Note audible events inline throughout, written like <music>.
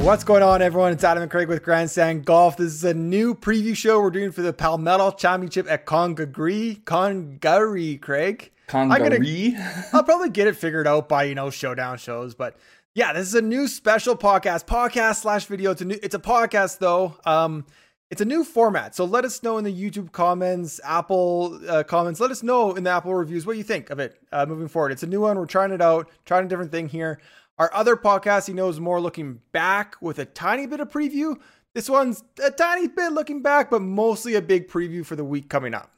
What's going on, everyone? It's Adam and Craig with Grandstand Golf. This is a new preview show we're doing for the Palmetto Championship at Congaree. Congaree, Craig. Congaree? <laughs> I'll probably get it figured out by, you know, showdown shows. But yeah, this is a new special podcast, podcast slash video. It's a new, it's a podcast though. Um, it's a new format. So let us know in the YouTube comments, Apple uh, comments. Let us know in the Apple reviews what you think of it uh, moving forward. It's a new one. We're trying it out, trying a different thing here. Our other podcast, he knows more looking back with a tiny bit of preview. This one's a tiny bit looking back, but mostly a big preview for the week coming up.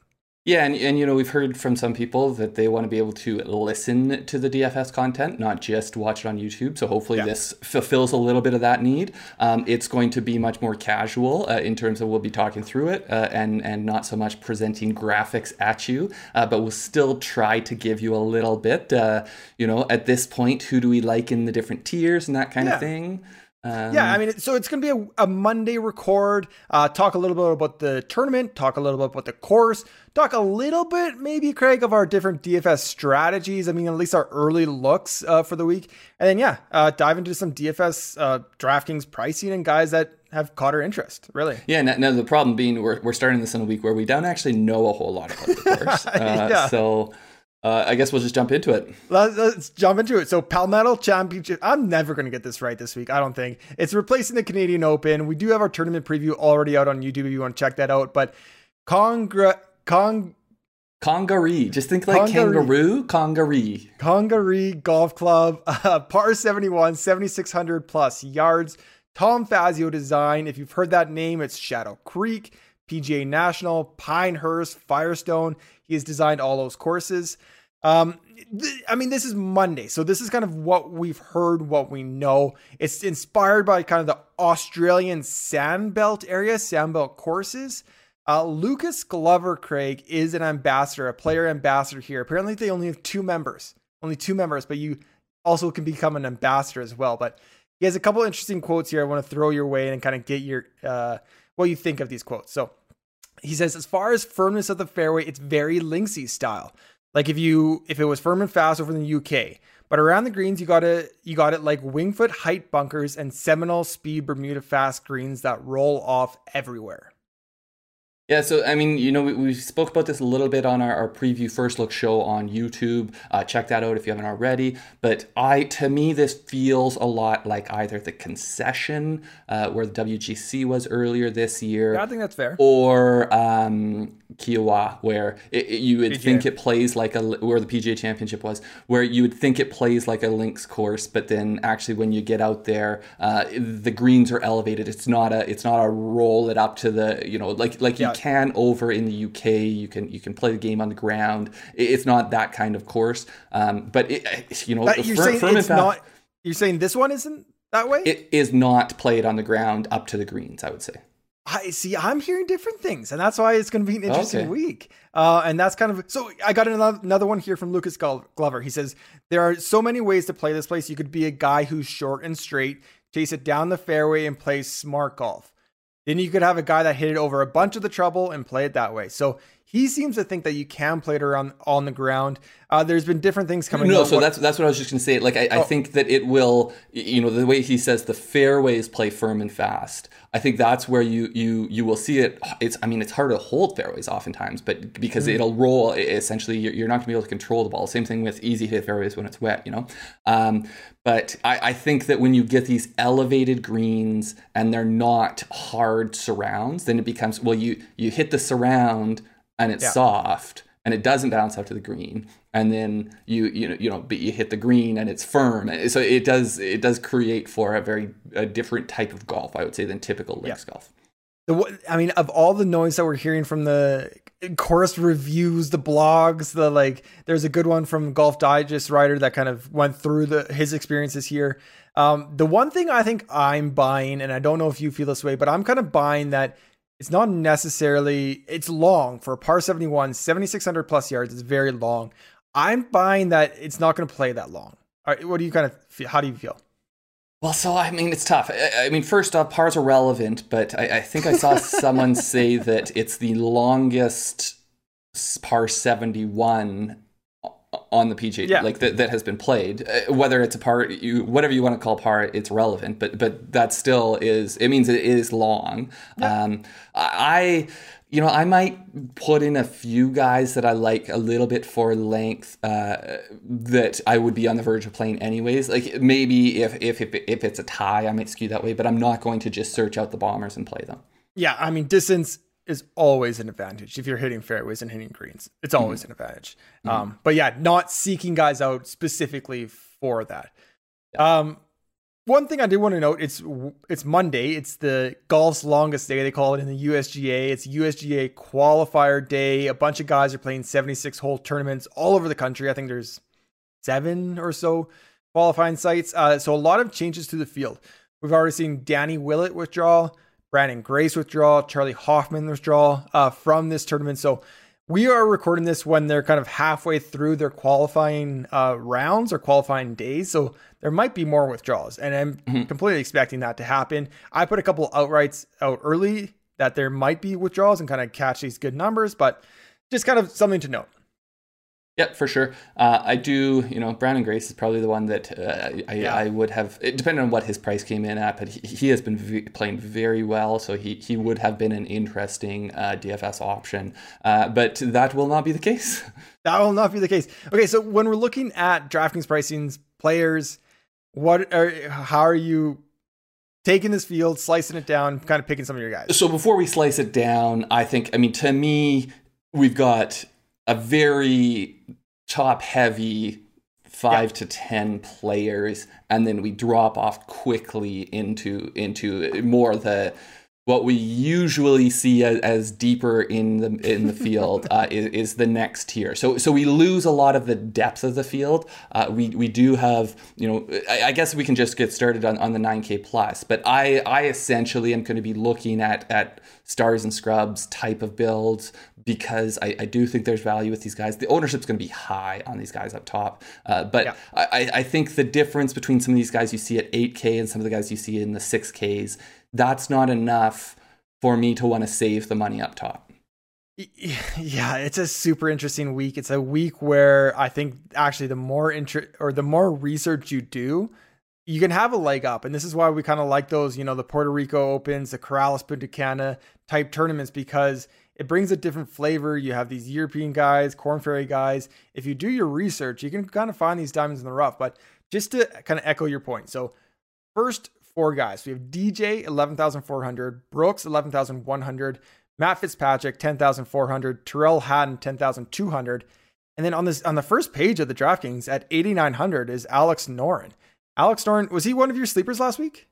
Yeah, and, and you know, we've heard from some people that they want to be able to listen to the DFS content, not just watch it on YouTube. So hopefully yeah. this fulfills a little bit of that need. Um, it's going to be much more casual uh, in terms of we'll be talking through it uh, and, and not so much presenting graphics at you, uh, but we'll still try to give you a little bit, uh, you know, at this point, who do we like in the different tiers and that kind yeah. of thing. Um, yeah, I mean, so it's going to be a, a Monday record. Uh, talk a little bit about the tournament. Talk a little bit about the course. Talk a little bit, maybe Craig, of our different DFS strategies. I mean, at least our early looks uh, for the week, and then yeah, uh, dive into some DFS uh, DraftKings pricing and guys that have caught our interest. Really. Yeah. Now, now, the problem being, we're we're starting this in a week where we don't actually know a whole lot about the course. <laughs> Uh, yeah. So uh, I guess we'll just jump into it. Let's jump into it. So, Palmetto Championship. I'm never going to get this right this week. I don't think it's replacing the Canadian Open. We do have our tournament preview already out on YouTube if you want to check that out. But Congra Cong Congaree. Just think like kangaroo, Congaree. Congaree Golf Club, <laughs> uh, par 71, 7,600 plus yards. Tom Fazio design. If you've heard that name, it's Shadow Creek, PGA National, Pinehurst, Firestone. He has designed all those courses. Um, th- I mean, this is Monday, so this is kind of what we've heard, what we know. It's inspired by kind of the Australian Sandbelt area, Sandbelt courses. Uh, Lucas Glover Craig is an ambassador, a player ambassador here. Apparently, they only have two members, only two members, but you also can become an ambassador as well. But he has a couple interesting quotes here. I want to throw your way and kind of get your uh, what you think of these quotes. So he says, as far as firmness of the fairway, it's very Linksy style. Like if you if it was firm and fast over in the UK, but around the greens you got it you got it like Winged Foot height bunkers and Seminole speed Bermuda fast greens that roll off everywhere. Yeah, so I mean, you know, we, we spoke about this a little bit on our, our preview first look show on YouTube. Uh, check that out if you haven't already. But I, to me, this feels a lot like either the concession uh, where the WGC was earlier this year. Yeah, I think that's fair. Or um, Kiawah, where it, it, you would PGA. think it plays like a where the PGA Championship was, where you would think it plays like a links course, but then actually when you get out there, uh, the greens are elevated. It's not a it's not a roll it up to the you know like like yeah. you can over in the UK. You can you can play the game on the ground. It's not that kind of course, um, but it, you know you're saying it's not. You're saying this one isn't that way. It is not played on the ground up to the greens. I would say. I see. I'm hearing different things, and that's why it's going to be an interesting okay. week. Uh, and that's kind of so. I got another another one here from Lucas Glover. He says there are so many ways to play this place. You could be a guy who's short and straight, chase it down the fairway, and play smart golf. Then you could have a guy that hit it over a bunch of the trouble and play it that way. So he seems to think that you can play it around on the ground. Uh, there's been different things coming. No, so what, that's that's what I was just going to say. Like I, oh. I, think that it will, you know, the way he says the fairways play firm and fast. I think that's where you you you will see it. It's I mean it's hard to hold fairways oftentimes, but because mm. it'll roll, essentially you're, you're not going to be able to control the ball. Same thing with easy hit fairways when it's wet, you know. Um, but I, I think that when you get these elevated greens and they're not hard surrounds, then it becomes well you you hit the surround and it's yeah. soft and it doesn't bounce out to the green and then you you know you know but you hit the green and it's firm so it does it does create for a very a different type of golf i would say than typical links yeah. golf the, I mean, of all the noise that we're hearing from the course reviews, the blogs, the like, there's a good one from Golf Digest writer that kind of went through the his experiences here. Um, the one thing I think I'm buying, and I don't know if you feel this way, but I'm kind of buying that it's not necessarily it's long for a par 71 7600 plus yards. Is very long. I'm buying that it's not going to play that long. What do you kind of feel how do you feel? Well, so I mean, it's tough. I, I mean, first off, pars are relevant, but I, I think I saw <laughs> someone say that it's the longest par 71 on the PGA, Yeah. like that, that has been played. Uh, whether it's a par, you, whatever you want to call par, it's relevant. But but that still is. It means it is long. Um, I, you know, I might put in a few guys that I like a little bit for length uh, that I would be on the verge of playing anyways. Like maybe if if if, if it's a tie, I might skew that way. But I'm not going to just search out the bombers and play them. Yeah, I mean, distance is always an advantage if you're hitting fairways and hitting greens. It's always Mm-hmm. an advantage. Um, but yeah, not seeking guys out specifically for that. Um, one thing I did want to note it's it's Monday. It's the golf's longest day. They call it in the USGA. It's USGA qualifier day. A bunch of guys are playing 76 hole tournaments all over the country. I think there's seven or so qualifying sites. Uh, so a lot of changes to the field. We've already seen Danny Willett withdraw, Branden Grace withdraw, Charley Hoffman withdraw uh, from this tournament. So we are recording this when they're kind of halfway through their qualifying uh, rounds or qualifying days. So there might be more withdrawals, and I'm completely expecting that to happen. I put a couple outrights out early that there might be withdrawals and kind of catch these good numbers, but just kind of something to note. Yep, for sure. Uh, I do, you know, Branden Grace is probably the one that uh, I, Yeah. I would have, it, depending on what his price came in at, but he, he has been v- playing very well, so he, he would have been an interesting uh, DFS option. Uh, but that will not be the case. <laughs> That will not be the case. Okay, so when we're looking at DraftKings pricings, players, what are how are you taking this field, slicing it down, kind of picking some of your guys? So before we slice it down, I think, I mean, to me, we've got a very top heavy five to ten players, and then we drop off quickly into into more the what we usually see as, as deeper in the in the field <laughs> uh, is, is the next tier. So so we lose a lot of the depth of the field. Uh, we we do have you know I, I guess we can just get started on, on the 9K plus. But I I essentially am going to be looking at at stars and scrubs type of builds because I, I do think there's value with these guys. The ownership's going to be high on these guys up top. Uh, but Yeah. I, I think the difference between some of these guys you see at 8K and some of the guys you see in the 6Ks, that's not enough for me to want to save the money up top. Yeah, it's a super interesting week. It's a week where I think actually the more interest or the more research you do, you can have a leg up. And this is why we kind of like those, you know, the Puerto Rico Opens, the Corales Punta Cana type tournaments because it brings a different flavor. You have these European guys, Corn Ferry guys. If you do your research, you can kind of find these diamonds in the rough. But just to kind of echo your point. So, first four guys we have DJ 11,400, Brooks 11,100, Matt Fitzpatrick 10,400, Tyrrell Hatton 10,200. And then on this on the first page of the DraftKings at 8,900 is Alex Noren. Alex Noren, was he one of your sleepers last week?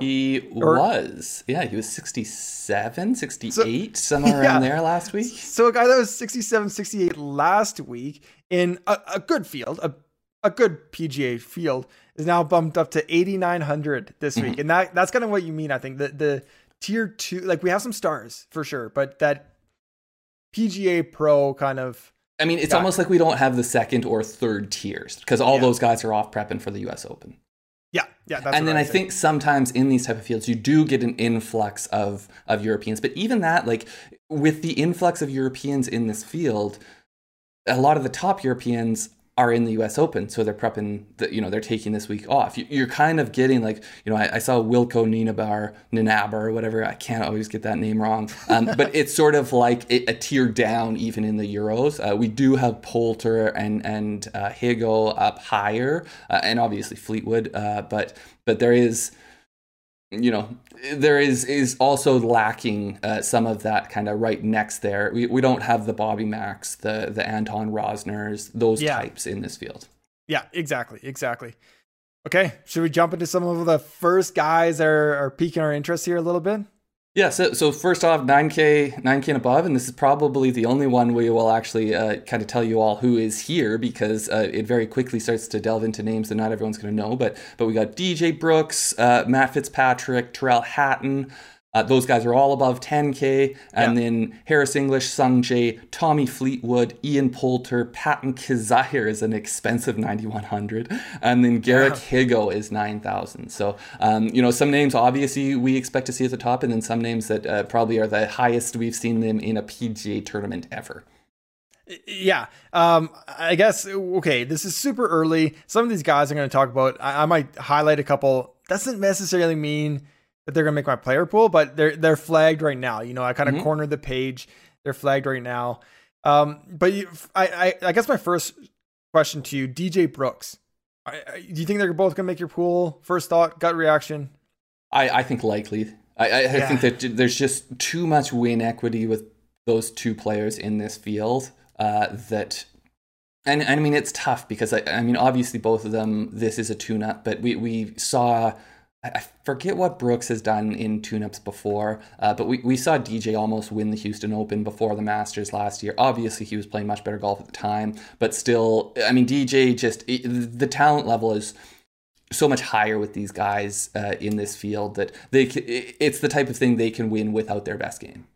He Or- was, yeah, he was 67, 68, somewhere <laughs> yeah. around there last week. So a guy that was 67, 68 last week in a, a good field, a, a good PGA field, is now bumped up to 8,900 this week. Mm-hmm. And that that's kind of what you mean, I think. The the tier two, like we have some stars for sure, but that PGA Pro kind of I mean, it's almost like we don't have the second or third tiers because all Yeah. those guys are off prepping for the U.S. Open. Yeah, yeah, that's and then I would say. think sometimes in these type of fields you do get an influx of of Europeans, but even that, like with the influx of Europeans in this field, a lot of the top Europeans are in the U.S. Open, so they're prepping. The, you know, they're taking this week off. You, you're kind of getting like, you know, I, I saw Wilco Nienaber, Nienaber, or whatever. I can't always get that name wrong, um, but it's sort of like a, a tier down even in the Euros. Uh, we do have Poulter and and uh, Higgo up higher, uh, and obviously Fleetwood, uh, but but there is you know there is is also lacking uh, some of that kind of right next there we, we don't have the bobby max the the anton rozners those Yeah. types in this field Yeah, exactly, exactly. Okay, should we jump into some of the first guys that are, are piquing our interest here a little bit? Yeah so, so first off 9k 9k and above and this is probably the only one we will actually uh, kind of tell you all who is here because uh, it very quickly starts to delve into names that not everyone's going to know but but we got dj brooks uh, matt fitzpatrick tyrrell hatton uh, those guys are all above 10k, and then Harris English, Sung Jae, Tommy Fleetwood, Ian Poulter, Patton Kizzire is an expensive 9100, and then Garrick Higgo is 9000. So, um, you know, some names obviously we expect to see at the top, and then some names that uh, probably are the highest we've seen them in a PGA tournament ever. Yeah. Um, I guess, okay, this is super early. Some of these guys I'm going to talk about, I, I might highlight a couple. Doesn't necessarily mean that they're going to make my player pool, but they're they're flagged right now. You know, I kind of mm-hmm. cornered the page. They're flagged right now. Um, but you, I, I, I guess my first question to you, DJ Brooks. I, I, do you think they're both going to make your pool? First thought, gut reaction. I, I think likely. I, I, yeah. think that there's just too much win equity with those two players in this field uh, that and, and I mean it's tough because I, I mean obviously both of them this is a tune up but we we saw I forget what Brooks has done in tune-ups before, uh, but we, we saw DJ almost win the Houston Open before the Masters last year. Obviously, he was playing much better golf at the time, but still, I mean, DJ just the talent level is so much higher with these guys uh, in this field that they it's the type of thing they can win without their best game.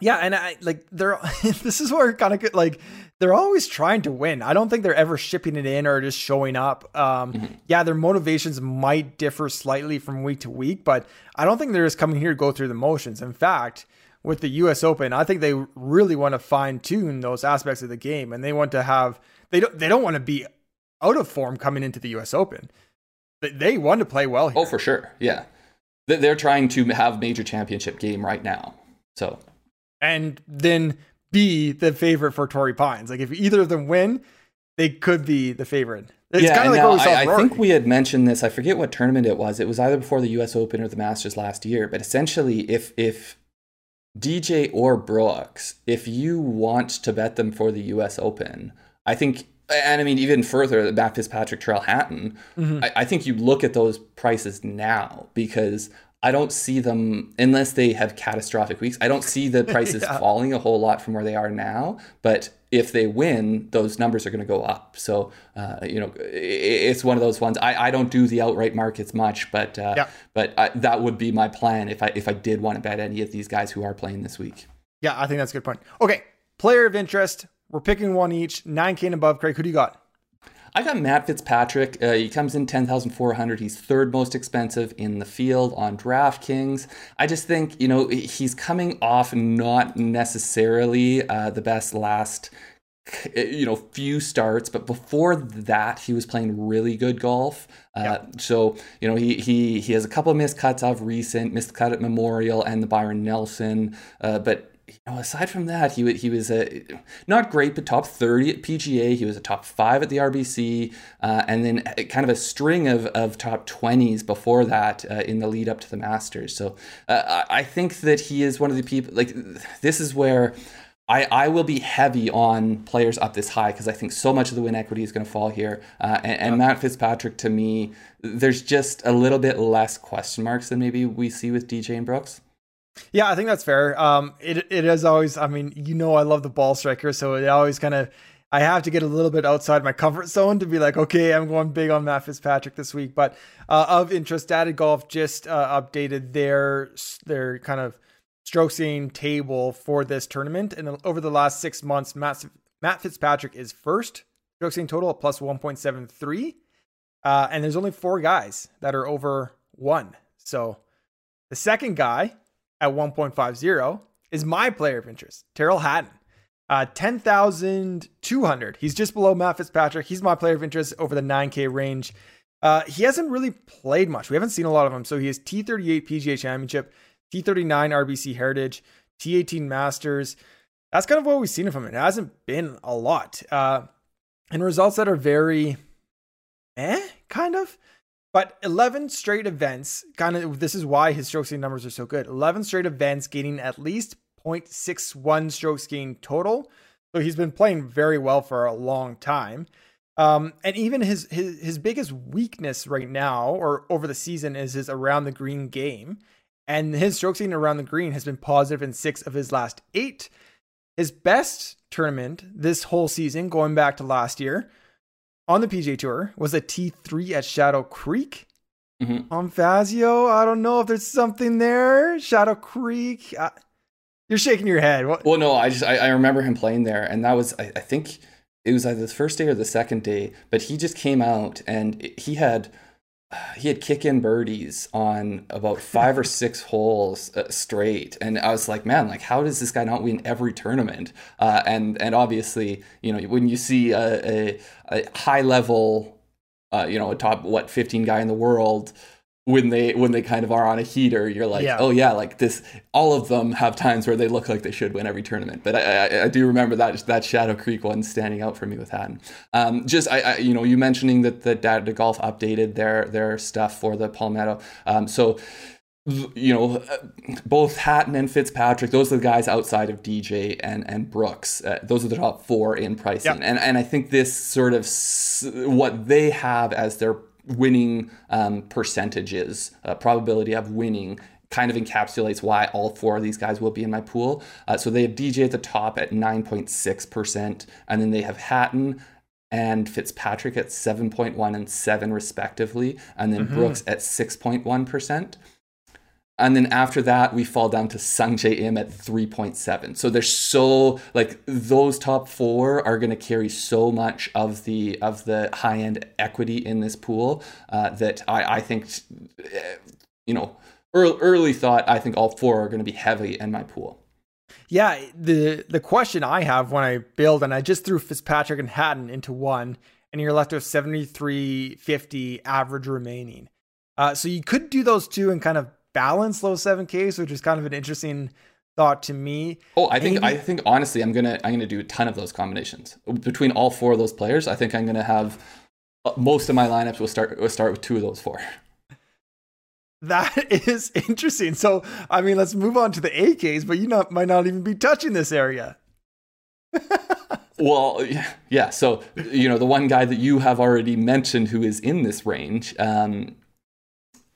Yeah, and I like they're <laughs> this is where kind of like they're always trying to win. I don't think they're ever shipping it in or just showing up. Um, mm-hmm. Yeah, their motivations might differ slightly from week to week, but I don't think they're just coming here to go through the motions. In fact, with the U.S. Open, I think they really want to fine tune those aspects of the game, and they want to have they don't they don't want to be out of form coming into the U.S. Open. They want to play well. Here. Oh, for sure, yeah. They're trying to have major championship game right now. So and then be the favorite for Torrey Pines. Like if either of them win, they could be the favorite. It's yeah, kind of like what we saw I, I think we had mentioned this. I forget what tournament it was. It was either before the U.S. Open or the Masters last year. But essentially, if if DJ or Brooks, if you want to bet them for the U.S. Open, I think, and I mean even further, Matt Fitzpatrick, Tyrrell Hatton, mm-hmm. I, I think you look at those prices now because I don't see them unless they have catastrophic weeks. I don't see the <laughs> prices yeah. falling a whole lot from where they are now. But if they win, those numbers are going to go up. So uh, you know, it's one of those ones. I, I don't do the outright markets much, but uh, yeah. but I, that would be my plan if I if I did want to bet any of these guys who are playing this week. Yeah, I think that's a good point. Okay, player of interest. We're picking one each. Nine K and above. Craig, who do you got? I got Matt Fitzpatrick. Uh, he comes in 10,400. He's third most expensive in the field on DraftKings. I just think, you know, he's coming off not necessarily uh, the best last you know few starts but before that he was playing really good golf uh, yeah. so you know he he he has a couple of missed cuts of recent missed cut at memorial and the byron nelson uh, but you know, aside from that, he he was a not great, but top thirty at PGA. He was a top five at the RBC, uh, and then kind of a string of, of top twenties before that uh, in the lead up to the Masters. So uh, I think that he is one of the people. Like this is where. I, I will be heavy on players up this high because I think so much of the win equity is going to fall here. Uh, and, and Matt Fitzpatrick, to me, there's just a little bit less question marks than maybe we see with DJ and Brooks. Yeah, I think that's fair. Um, it it is always. I mean, you know, I love the ball striker, so it always kind of. I have to get a little bit outside my comfort zone to be like, okay, I'm going big on Matt Fitzpatrick this week. But uh, of interest, Data Golf just uh, updated their their kind of stroke gain table for this tournament, and over the last six months, Matt Matt Fitzpatrick is first stroke gain total at plus 1.73, uh, and there's only four guys that are over one. So the second guy at 1.50 is my player of interest, Tyrrell Hatton. Uh, 10,200. He's just below Matt Fitzpatrick. He's my player of interest over the 9K range. Uh, he hasn't really played much. We haven't seen a lot of him. So he has T38 PGA Championship, T39 RBC Heritage, T18 Masters. That's kind of what we've seen of him. It hasn't been a lot. Uh, and results that are very eh, kind of. But 11 straight events, kind of, this is why his strokes gain numbers are so good. 11 straight events gaining at least 0.61 strokes gain total. So he's been playing very well for a long time. Um, and even his, his his biggest weakness right now or over the season is his around the green game. And his strokes gain around the green has been positive in six of his last eight. His best tournament this whole season, going back to last year, on the PGA Tour was a T3 at Shadow Creek. Mm-hmm. On Fazio, I don't know if there's something there. Shadow Creek, I, you're shaking your head. What? Well, no, I just I, I remember him playing there, and that was I, I, think it was either the first day or the second day. But he just came out and he had he had kick in birdies on about five or six <laughs> holes uh, straight, and I was like, man, like how does this guy not win every tournament? Uh, and and obviously, you know, when you see a, a, a high level, uh, you know, a top what fifteen guy in the world when they when they kind of are on a heater you're like yeah. oh yeah like this all of them have times where they look like they should win every tournament but i, I, I do remember that that shadow creek one standing out for me with hatton um, just I, I, you know you mentioning that the data golf updated their their stuff for the palmetto um, so you know, both Hatton and Fitzpatrick, those are the guys outside of DJ and and Brooks. Uh, those are the top four in pricing, yep. and and I think this sort of what they have as their winning um, percentages, uh, probability of winning, kind of encapsulates why all four of these guys will be in my pool. Uh, so they have DJ at the top at 9.6%, and then they have Hatton and Fitzpatrick at 7.1 and 7 respectively, and then mm-hmm. Brooks at 6.1%. And then after that, we fall down to Sungjae Im at 3.7. So they're so like those top four are going to carry so much of the of the high end equity in this pool uh, that I, I think, you know, early, early thought. I think all four are going to be heavy in my pool. Yeah, the the question I have when I build, and I just threw Fitzpatrick and Hatton into one, and you're left with 73.50 average remaining. Uh, so you could do those two and kind of balance low 7Ks, which is kind of an interesting thought to me. Oh, I think I think honestly, I'm gonna I'm gonna do a ton of those combinations between all four of those players. I think I'm gonna have uh, most of my lineups will start will start with two of those four. <laughs> That is interesting. So, I mean, let's move on to the AKs, but you not, might not even be touching this area. well, yeah. So, you know, the one guy that you have already mentioned who is in this range, um,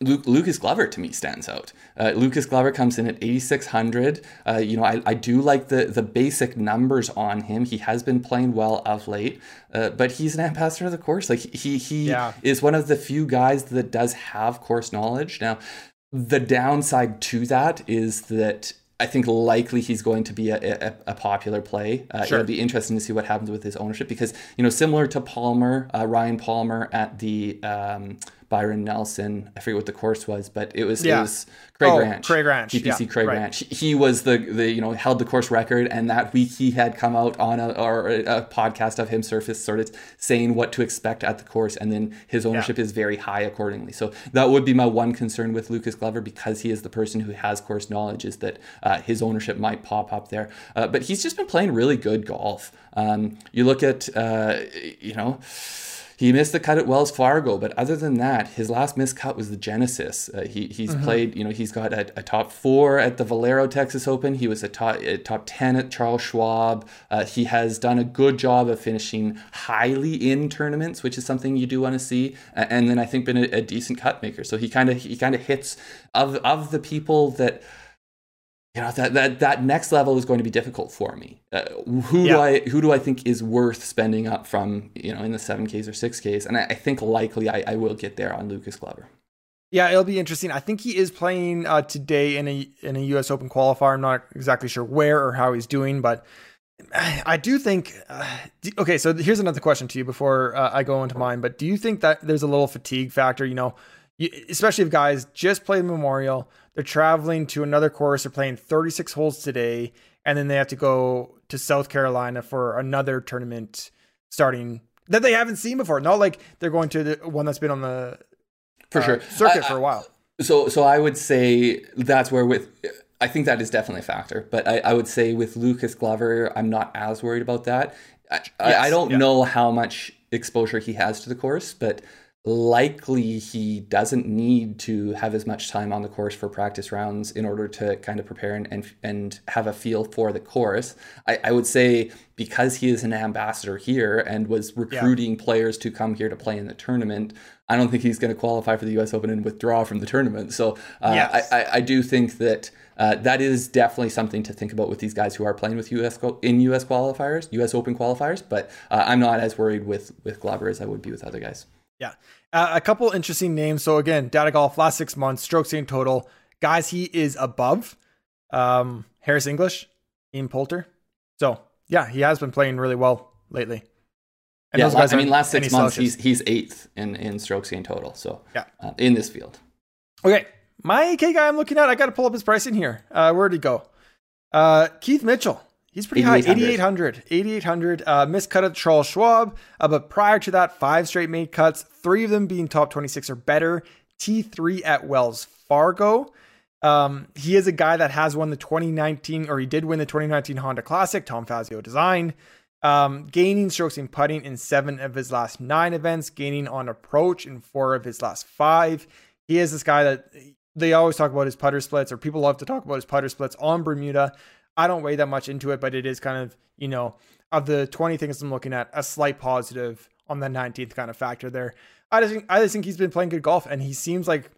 Luke, Lucas Glover to me stands out. Uh, Lucas Glover comes in at 8,600. Uh, you know, I, I do like the, the basic numbers on him. He has been playing well of late, uh, but he's an ambassador of the course. Like he he yeah. is one of the few guys that does have course knowledge. Now, the downside to that is that I think likely he's going to be a, a, a popular play. Uh, sure. It'll be interesting to see what happens with his ownership because, you know, similar to Palmer, uh, Ryan Palmer at the um, Byron Nelson. I forget what the course was, but it was yeah. it was Craig oh, Ranch. Craig Ranch. TPC yeah, Craig right. Ranch. He was the the you know held the course record, and that week he had come out on a or a podcast of him surface sort of saying what to expect at the course, and then his ownership yeah. is very high accordingly. So that would be my one concern with Lucas Glover because he is the person who has course knowledge is that uh, his ownership might pop up there. Uh, but he's just been playing really good golf. Um, you look at uh, you know. He missed the cut at Wells Fargo, but other than that, his last missed cut was the Genesis. Uh, he he's mm-hmm. played, you know, he's got a, a, top four at the Valero Texas Open. He was a top a top ten at Charles Schwab. Uh, he has done a good job of finishing highly in tournaments, which is something you do want to see. And then I think been a, a decent cut maker. So he kind of he kind of hits of of the people that you know that that that next level is going to be difficult for me. Uh, who yeah. do I who do I think is worth spending up from you know in the seven Ks or six Ks? And I, I think likely I, I, will get there on Lucas Glover. Yeah, it'll be interesting. I think he is playing uh, today in a in a U.S. Open qualifier. I'm not exactly sure where or how he's doing, but <sighs> I do think. Uh, okay, so here's another question to you before uh, I go into mine. But do you think that there's a little fatigue factor? You know, you, especially if guys just played Memorial they're traveling to another course. They're playing 36 holes today, and then they have to go to South Carolina for another tournament starting that they haven't seen before. Not like they're going to the one that's been on the for uh, sure circuit I, for a while. So, so I would say that's where with I think that is definitely a factor. But I, I would say with Lucas Glover, I'm not as worried about that. I, yes, I, I don't yeah. know how much exposure he has to the course, but likely he doesn't need to have as much time on the course for practice rounds in order to kind of prepare and and, and have a feel for the course. I, I would say because he is an ambassador here and was recruiting yeah. players to come here to play in the tournament, I don't think he's going to qualify for the U.S. Open and withdraw from the tournament. So uh, yes. I, I, I do think that. Uh, that is definitely something to think about with these guys who are playing with US in US qualifiers, US Open qualifiers. But uh, I'm not as worried with with Glover as I would be with other guys. Yeah. Uh, a couple interesting names. So again, data golf last six months, strokes gained total. Guys, he is above um, Harris English, Ian Poulter. So yeah, he has been playing really well lately. And yeah, I mean, last six months, slouches. he's he's eighth in in strokes gained total. So Yeah. uh, in this field. Okay, my AK guy I'm looking at, I got to pull up his price in here. Uh, where'd he go? Uh, Keith Mitchell. He's pretty high, 8,800. 8,800. 8,800. Uh, missed cut at Charles Schwab. Uh, but prior to that, five straight made cuts, three of them being top 26 or better. T3 at Wells Fargo. Um, he is a guy that has won the 2019, or he did win the 2019 Honda Classic, Tom Fazio design. Um, gaining strokes in putting in seven of his last nine events, gaining on approach in four of his last five. He is this guy that they always talk about his putter splits, or people love to talk about his putter splits on Bermuda. I don't weigh that much into it, but it is kind of, you know, of the 20 things I'm looking at, a slight positive on the 19th kind of factor there. I just think, I just think he's been playing good golf, and he seems like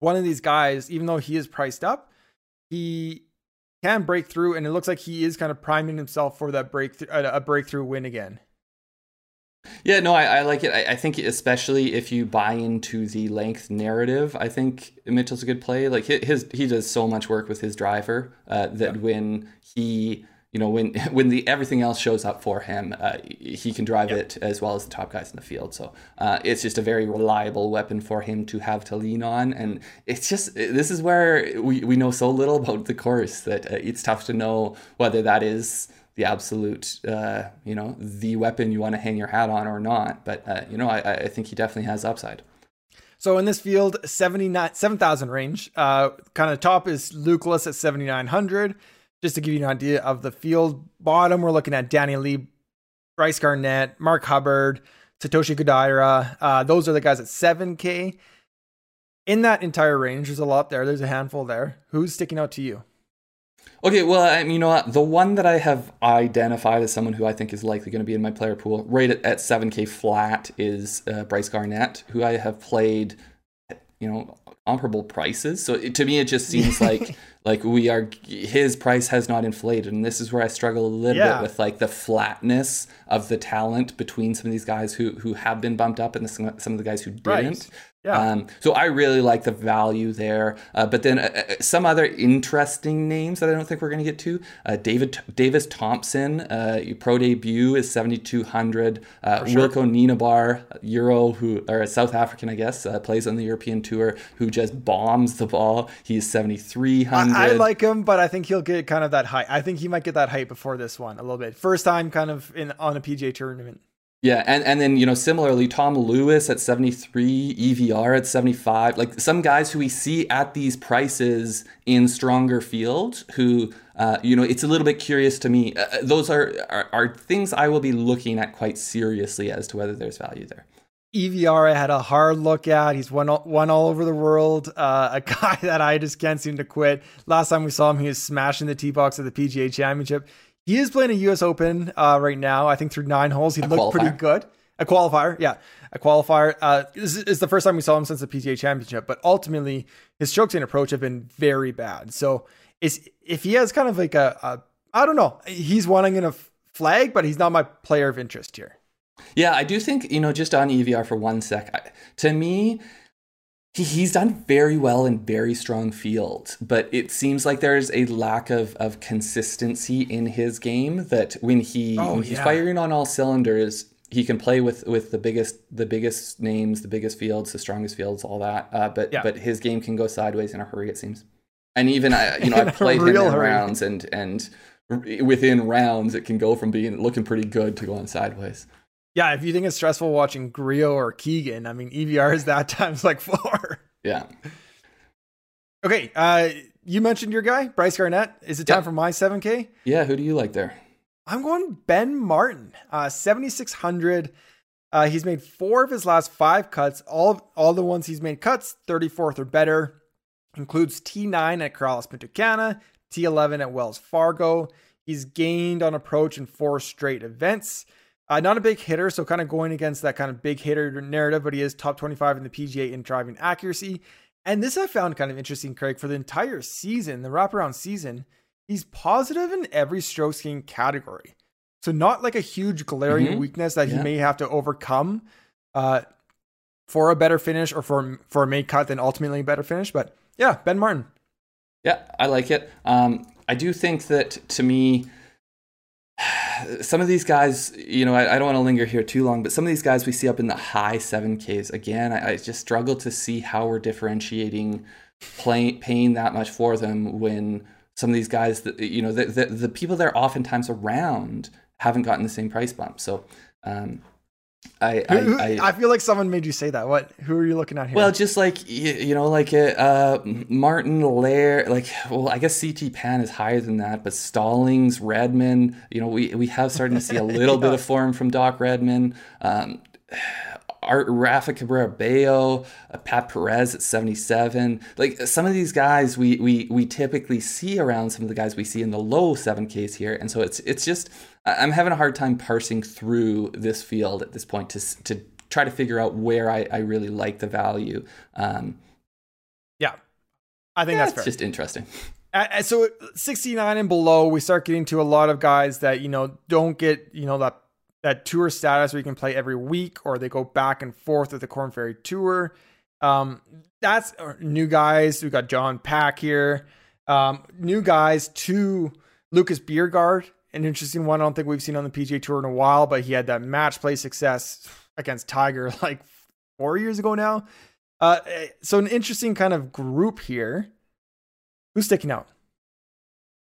one of these guys, even though he is priced up, he can break through, and it looks like he is kind of priming himself for that breakthrough, a breakthrough win again. Yeah, no, I, I like it. I, I, think especially if you buy into the length narrative, I think Mitchell's a good play. Like his, he does so much work with his driver uh, that yeah. when he, you know, when <laughs> when the everything else shows up for him, uh, he can drive yep. it as well as the top guys in the field. So uh, it's just a very reliable weapon for him to have to lean on. And it's just this is where we we know so little about the course that uh, it's tough to know whether that is the absolute, uh, you know, the weapon you want to hang your hat on or not. But, uh, you know, I, I think he definitely has upside. So in this field, 79, 7,000 range, uh, kind of top is Luke List at 7,900. Just to give you an idea of the field, bottom, we're looking at Danny Lee, Brice Garnett, Mark Hubbard, Satoshi Kodaira. Uh, those are the guys at 7K. In that entire range, there's a lot there. There's a handful there. Who's sticking out to you? Okay, well, I mean, you know what? The one that I have identified as someone who I think is likely going to be in my player pool, right at, at 7K flat, is uh, Brice Garnett, who I have played, you know, comparable prices. So it, to me, it just seems <laughs> like like we are his price has not inflated, and this is where I struggle a little yeah. bit with like the flatness of the talent between some of these guys who who have been bumped up and the, some of the guys who didn't. Right. Yeah. Um, so I really like the value there. Uh, but then uh, uh some other interesting names that I don't think we're going to get to. Uh, David Davis Thompson, uh, pro debut is seventy two hundred. Uh, sure. Wilco Nienaber, Euro who or South African I guess plays on the European tour, who just bombs the ball. He's seventy three hundred. I, I like him, but I think he'll get kind of that height. I think he might get that height before this one a little bit. First time kind of in on a PGA tournament. Yeah, and, and then you know similarly, Tom Lewis at seventy three, EVR at seventy five, like some guys who we see at these prices in stronger fields, who uh, you know it's a little bit curious to me. Uh, those are, are are things I will be looking at quite seriously as to whether there's value there. EVR I had a hard look at. He's won all, won all over the world. Uh, <laughs> a guy that I just can't seem to quit. Last time we saw him, he was smashing the tee box at the PGA Championship. He is playing a U.S. Open uh, right now. I think through nine holes, he a looked qualifier. pretty good. A qualifier, yeah, a qualifier. Uh, this is the first time we saw him since the PGA Championship. But ultimately, his strokes and approach have been very bad. So, is if he has kind of like a, a I don't know, he's wanting in a flag, but he's not my player of interest here. Yeah, I do think you know just on EVR for one sec. To me, he, he's done very well in very strong fields, but it seems like there's a lack of, of consistency in his game that when he oh, when he's yeah. firing on all cylinders, he can play with with the biggest the biggest names, the biggest fields, the strongest fields, all that. Uh, but yeah. but his game can go sideways in a hurry. It seems. And even I, you <laughs> know, I've played him in hurry. rounds, and and within rounds, it can go from being looking pretty good to going sideways yeah, if you think it's stressful watching Grillo or Keegan, I mean, EVR is that <laughs> times like four. Yeah. Okay. Uh, you mentioned your guy, Brice Garnett. Is it time for my 7K? Yeah. Who do you like there? I'm going Ben Martin, uh, 7,600. Uh, he's made four of his last five cuts. All all the ones he's made cuts, 34th or better. Includes T9 at Corales Punta Cana, T11 at Wells Fargo. He's gained on approach in four straight events. Uh, not a big hitter, so kind of going against that kind of big hitter narrative, but he is top 25 in the PGA in driving accuracy. And this I found kind of interesting, Craig, for the entire season, the wraparound season, he's positive in every stroke gain category. So not like a huge glaring mm-hmm. weakness that yeah. he may have to overcome uh, for a better finish or for for a made cut, then ultimately a better finish. But yeah, Ben Martin. Yeah, I like it. Um, I do think that to me some of these guys, you know, I, I don't want to linger here too long, but some of these guys we see up in the high 7Ks. Again, I, I just struggle to see how we're differentiating play, paying that much for them when some of these guys, that you know, the, the, the people they're oftentimes around haven't gotten the same price bump. So, um, I, I, I, I, feel like someone made you say that. What? Who are you looking at here? Well, just like you, you know, like uh, uh, Martin Laird, like well, I guess CT Pan is higher than that, but Stallings, Redman, you know, we we have starting to see a <laughs> little yeah. bit of form from Doc Redman. Um, Art Rafa Cabrera Bello, uh, Pat Perez at 77. Like some of these guys we, we we typically see around some of the guys we see in the low 7Ks here. And so it's it's just I'm having a hard time parsing through this field at this point to to try to figure out where I, I really like the value. Um, yeah, I think yeah, that's just interesting. Uh, so 69 and below, we start getting to a lot of guys that you know don't get you know that that tour status where you can play every week or they go back and forth with the Corn Ferry Tour. Um, that's uh, new guys. We got John Pak here. Um, new guys to Lucas Bjerregaard, an interesting one. I don't think we've seen on the PGA Tour in a while, but he had that match play success against Tiger <laughs> like four years ago now. Uh, eh, so an interesting kind of group here. Who's sticking out?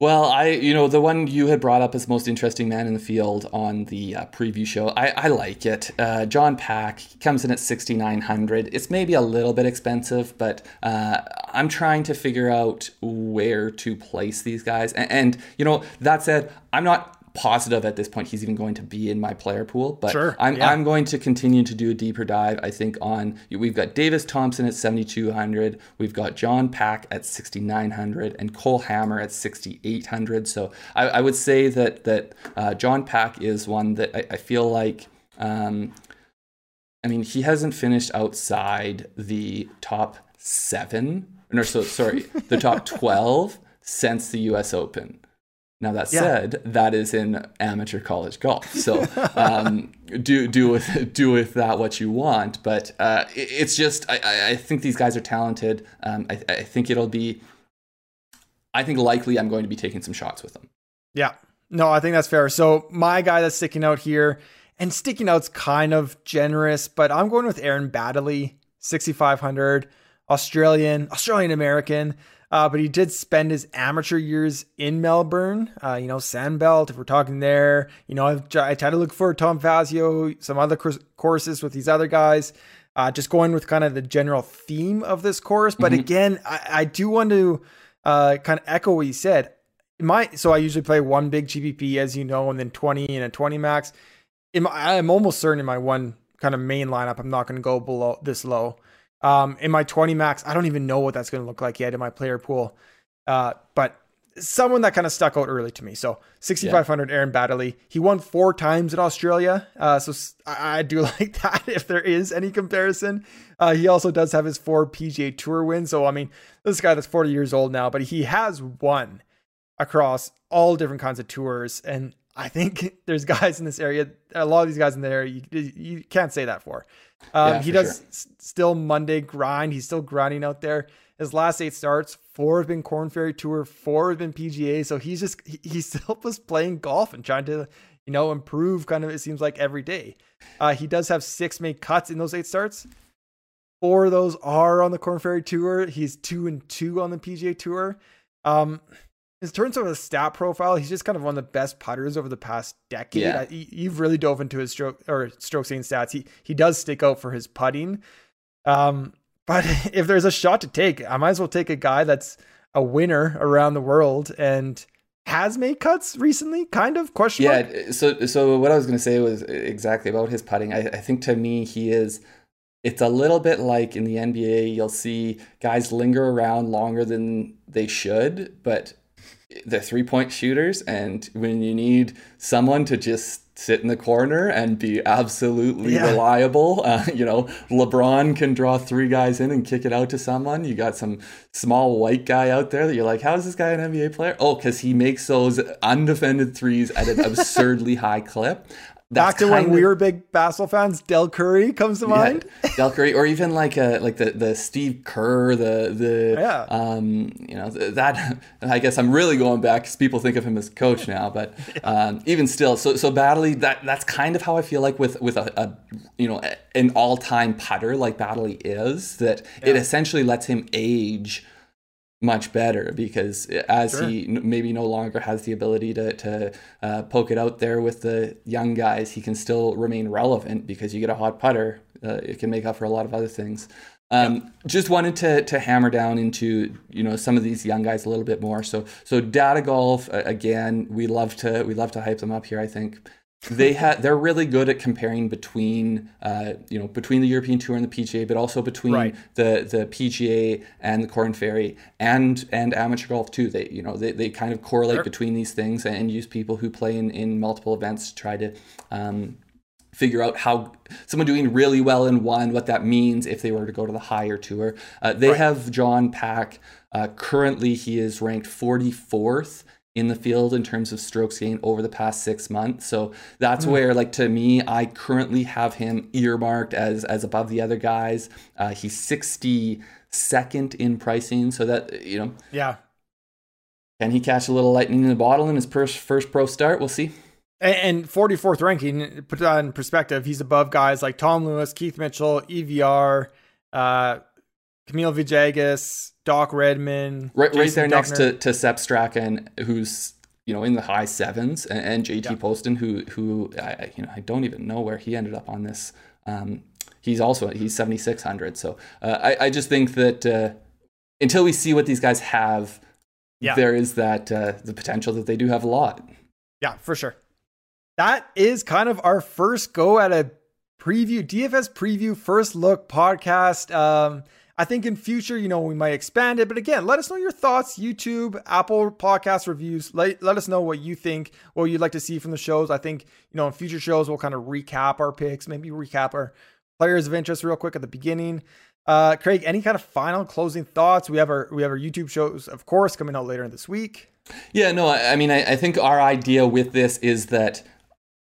Well, I, you know, the one you had brought up as most interesting man in the field on the uh, preview show, I, I like it. Uh, John Pak comes in at 6,900. It's maybe a little bit expensive, but uh, I'm trying to figure out where to place these guys. And, and, you know, that said, I'm not positive at this point he's even going to be in my player pool. But sure, I'm, yeah. I'm going to continue to do a deeper dive. I think on we've got Davis Thompson at 7,200, we've got John Pak at 6,900, and Cole Hammer at 6,800. So I, I, would say that that uh, John Pak is one that I, I feel like. Um, I mean, he hasn't finished outside the top seven, no, so sorry, the top <laughs> 12 since the U.S. Open. Now that yeah. said, that is in amateur college golf, so <laughs> um, do do with do with that what you want. But uh, it, it's just I, I think these guys are talented. Um, I, I think it'll be. I think likely I'm going to be taking some shots with them. Yeah, no, I think that's fair. So my guy that's sticking out here, and sticking out's kind of generous, but I'm going with Aaron Baddeley, 6,500, Australian, Australian American. Uh, but he did spend his amateur years in Melbourne, uh, you know, Sandbelt, if we're talking there. You know, I've, I tried to look for Tom Fazio, some other courses with these other guys, uh, just going with kind of the general theme of this course. But mm-hmm. again, I, I, do want to uh, kind of echo what you said. My so I usually play one big GPP, as you know, and then 20 and a 20 max. My, I'm almost certain in my one kind of main lineup, I'm not going to go below this low. Um, in my 20 max, I don't even know what that's going to look like yet in my player pool. Uh, but someone that kind of stuck out early to me. So 6,500 yeah. Aaron Baddeley. He won four times in Australia. Uh, so I, I, do <laughs> like that if there is any comparison. Uh, he also does have his four PGA Tour wins. So, I mean, this guy that's 40 years old now, but he has won across all different kinds of tours. And I think <laughs> there's guys in this area, a lot of these guys in there, you, you can't say that for. Um, yeah, he does sure. s- still Monday grind. He's still grinding out there. His last eight starts, four have been Corn Ferry Tour, four have been PGA. So he's just he, he <laughs> still was playing golf and trying to you know improve. Kind of it seems like every day. Uh, he does have six made cuts in those eight starts. Four of those are on the Corn Ferry Tour. He's two and two on the PGA Tour. Um, in terms of a stat profile, he's just kind of one of the best putters over the past decade. Yeah. I, you've really dove into his stroke or stroke gained stats. He he does stick out for his putting. Um, <laughs> but if there's a shot to take, I might as well take a guy that's a winner around the world and has made cuts recently, kind of question yeah, mark? So so what I was going to say was exactly about his putting. I, I think to me he is. It's a little bit like in the NBA, you'll see guys linger around longer than they should, but they're three point shooters, and when you need someone to just sit in the corner and be absolutely yeah. reliable, uh, you know, LeBron can draw three guys in and kick it out to someone. You got some small white guy out there that you're like, how is this guy an NBA player? Oh, because he makes those undefended threes at an <laughs> absurdly high clip. Back to when we were big basketball fans, Dell Curry comes to mind. <laughs> Dell Curry, or even like uh like the the Steve Kerr, the the Yeah. um you know that <laughs> I guess I'm really going back because people think of him as coach now, but <laughs> um, even still, so so Baddeley that that's kind of how I feel like with with a, a you know an all time putter like Baddeley is that it essentially lets him age much better because as Sure. he n- maybe no longer has the ability to, to uh, poke it out there with the young guys, he can still remain relevant because you get a hot putter. Uh, it can make up for a lot of other things. Um, Just wanted to to hammer down into you know some of these young guys a little bit more. So so data golf again, we love to we love to hype them up here. I think they had they're really good at comparing between uh, you know between the European Tour and the PGA, but also between Right. the the PGA and the Corn Ferry and and amateur golf too. They you know they, they kind of correlate Sure. between these things and use people who play in, in multiple events to try to um, figure out how someone doing really well in one what that means if they were to go to the higher tour. Uh, they Right. have John Pak. Uh, currently, he is ranked 44th in the field in terms of strokes gained over the past six months. So that's where, like to me, I currently have him earmarked as as above the other guys. Uh, he's 62nd in pricing, so that you know, Yeah. can he catch a little lightning in the bottle in his first first pro start? We'll see. And, and 44th ranking, put that in perspective, he's above guys like Tom Lewis, Keith Mitchell, EVR, uh, Camilo Villegas, Doc Redman. Right, right there next to to Sepp Straka, who's you know in the high sevens, and, and JT Yeah. Poston, who who I, I- you know I don't even know where he ended up on this. Um, he's also he's seventy six hundred. So uh, I I just think that uh, until we see what these guys have, Yeah. there is that uh, the potential that they do have a lot. Yeah, for sure. That is kind of our first go at a preview, DFS preview, first look podcast. Um, I think in future, you know, we might expand it. But again, let us know your thoughts. YouTube, Apple podcast reviews. Let, let us know what you think, what you'd like to see from the shows. I think, you know, in future shows, we'll kind of recap our picks, maybe recap our players of interest real quick at the beginning. Uh, Craig, any kind of final closing thoughts? We have our we have our YouTube shows, of course, coming out later in this week. Yeah, no, I, I mean, I, I think our idea with this is that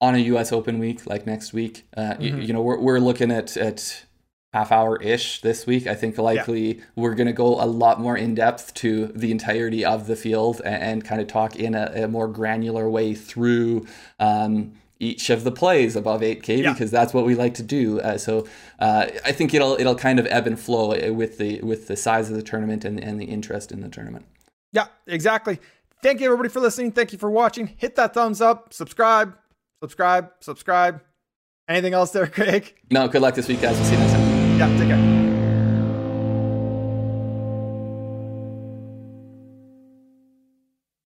on a U.S. Open week, like next week, uh, y- you, know, we're, we're looking at at half hour ish this week. I think likely we're going to go a lot more in depth to the entirety of the field and, and kind of talk in a, a more granular way through. Um, each of the plays above 8k Yeah. because that's what we like to do uh, so uh, i think it'll it'll kind of ebb and flow uh, with the with the size of the tournament and, and the interest in the tournament Yeah, exactly. Thank you everybody for listening. Thank you for watching. Hit that thumbs up, subscribe, subscribe, subscribe. Anything else there, <laughs> Craig? no good luck this week guys we'll see you next time Yeah, take care.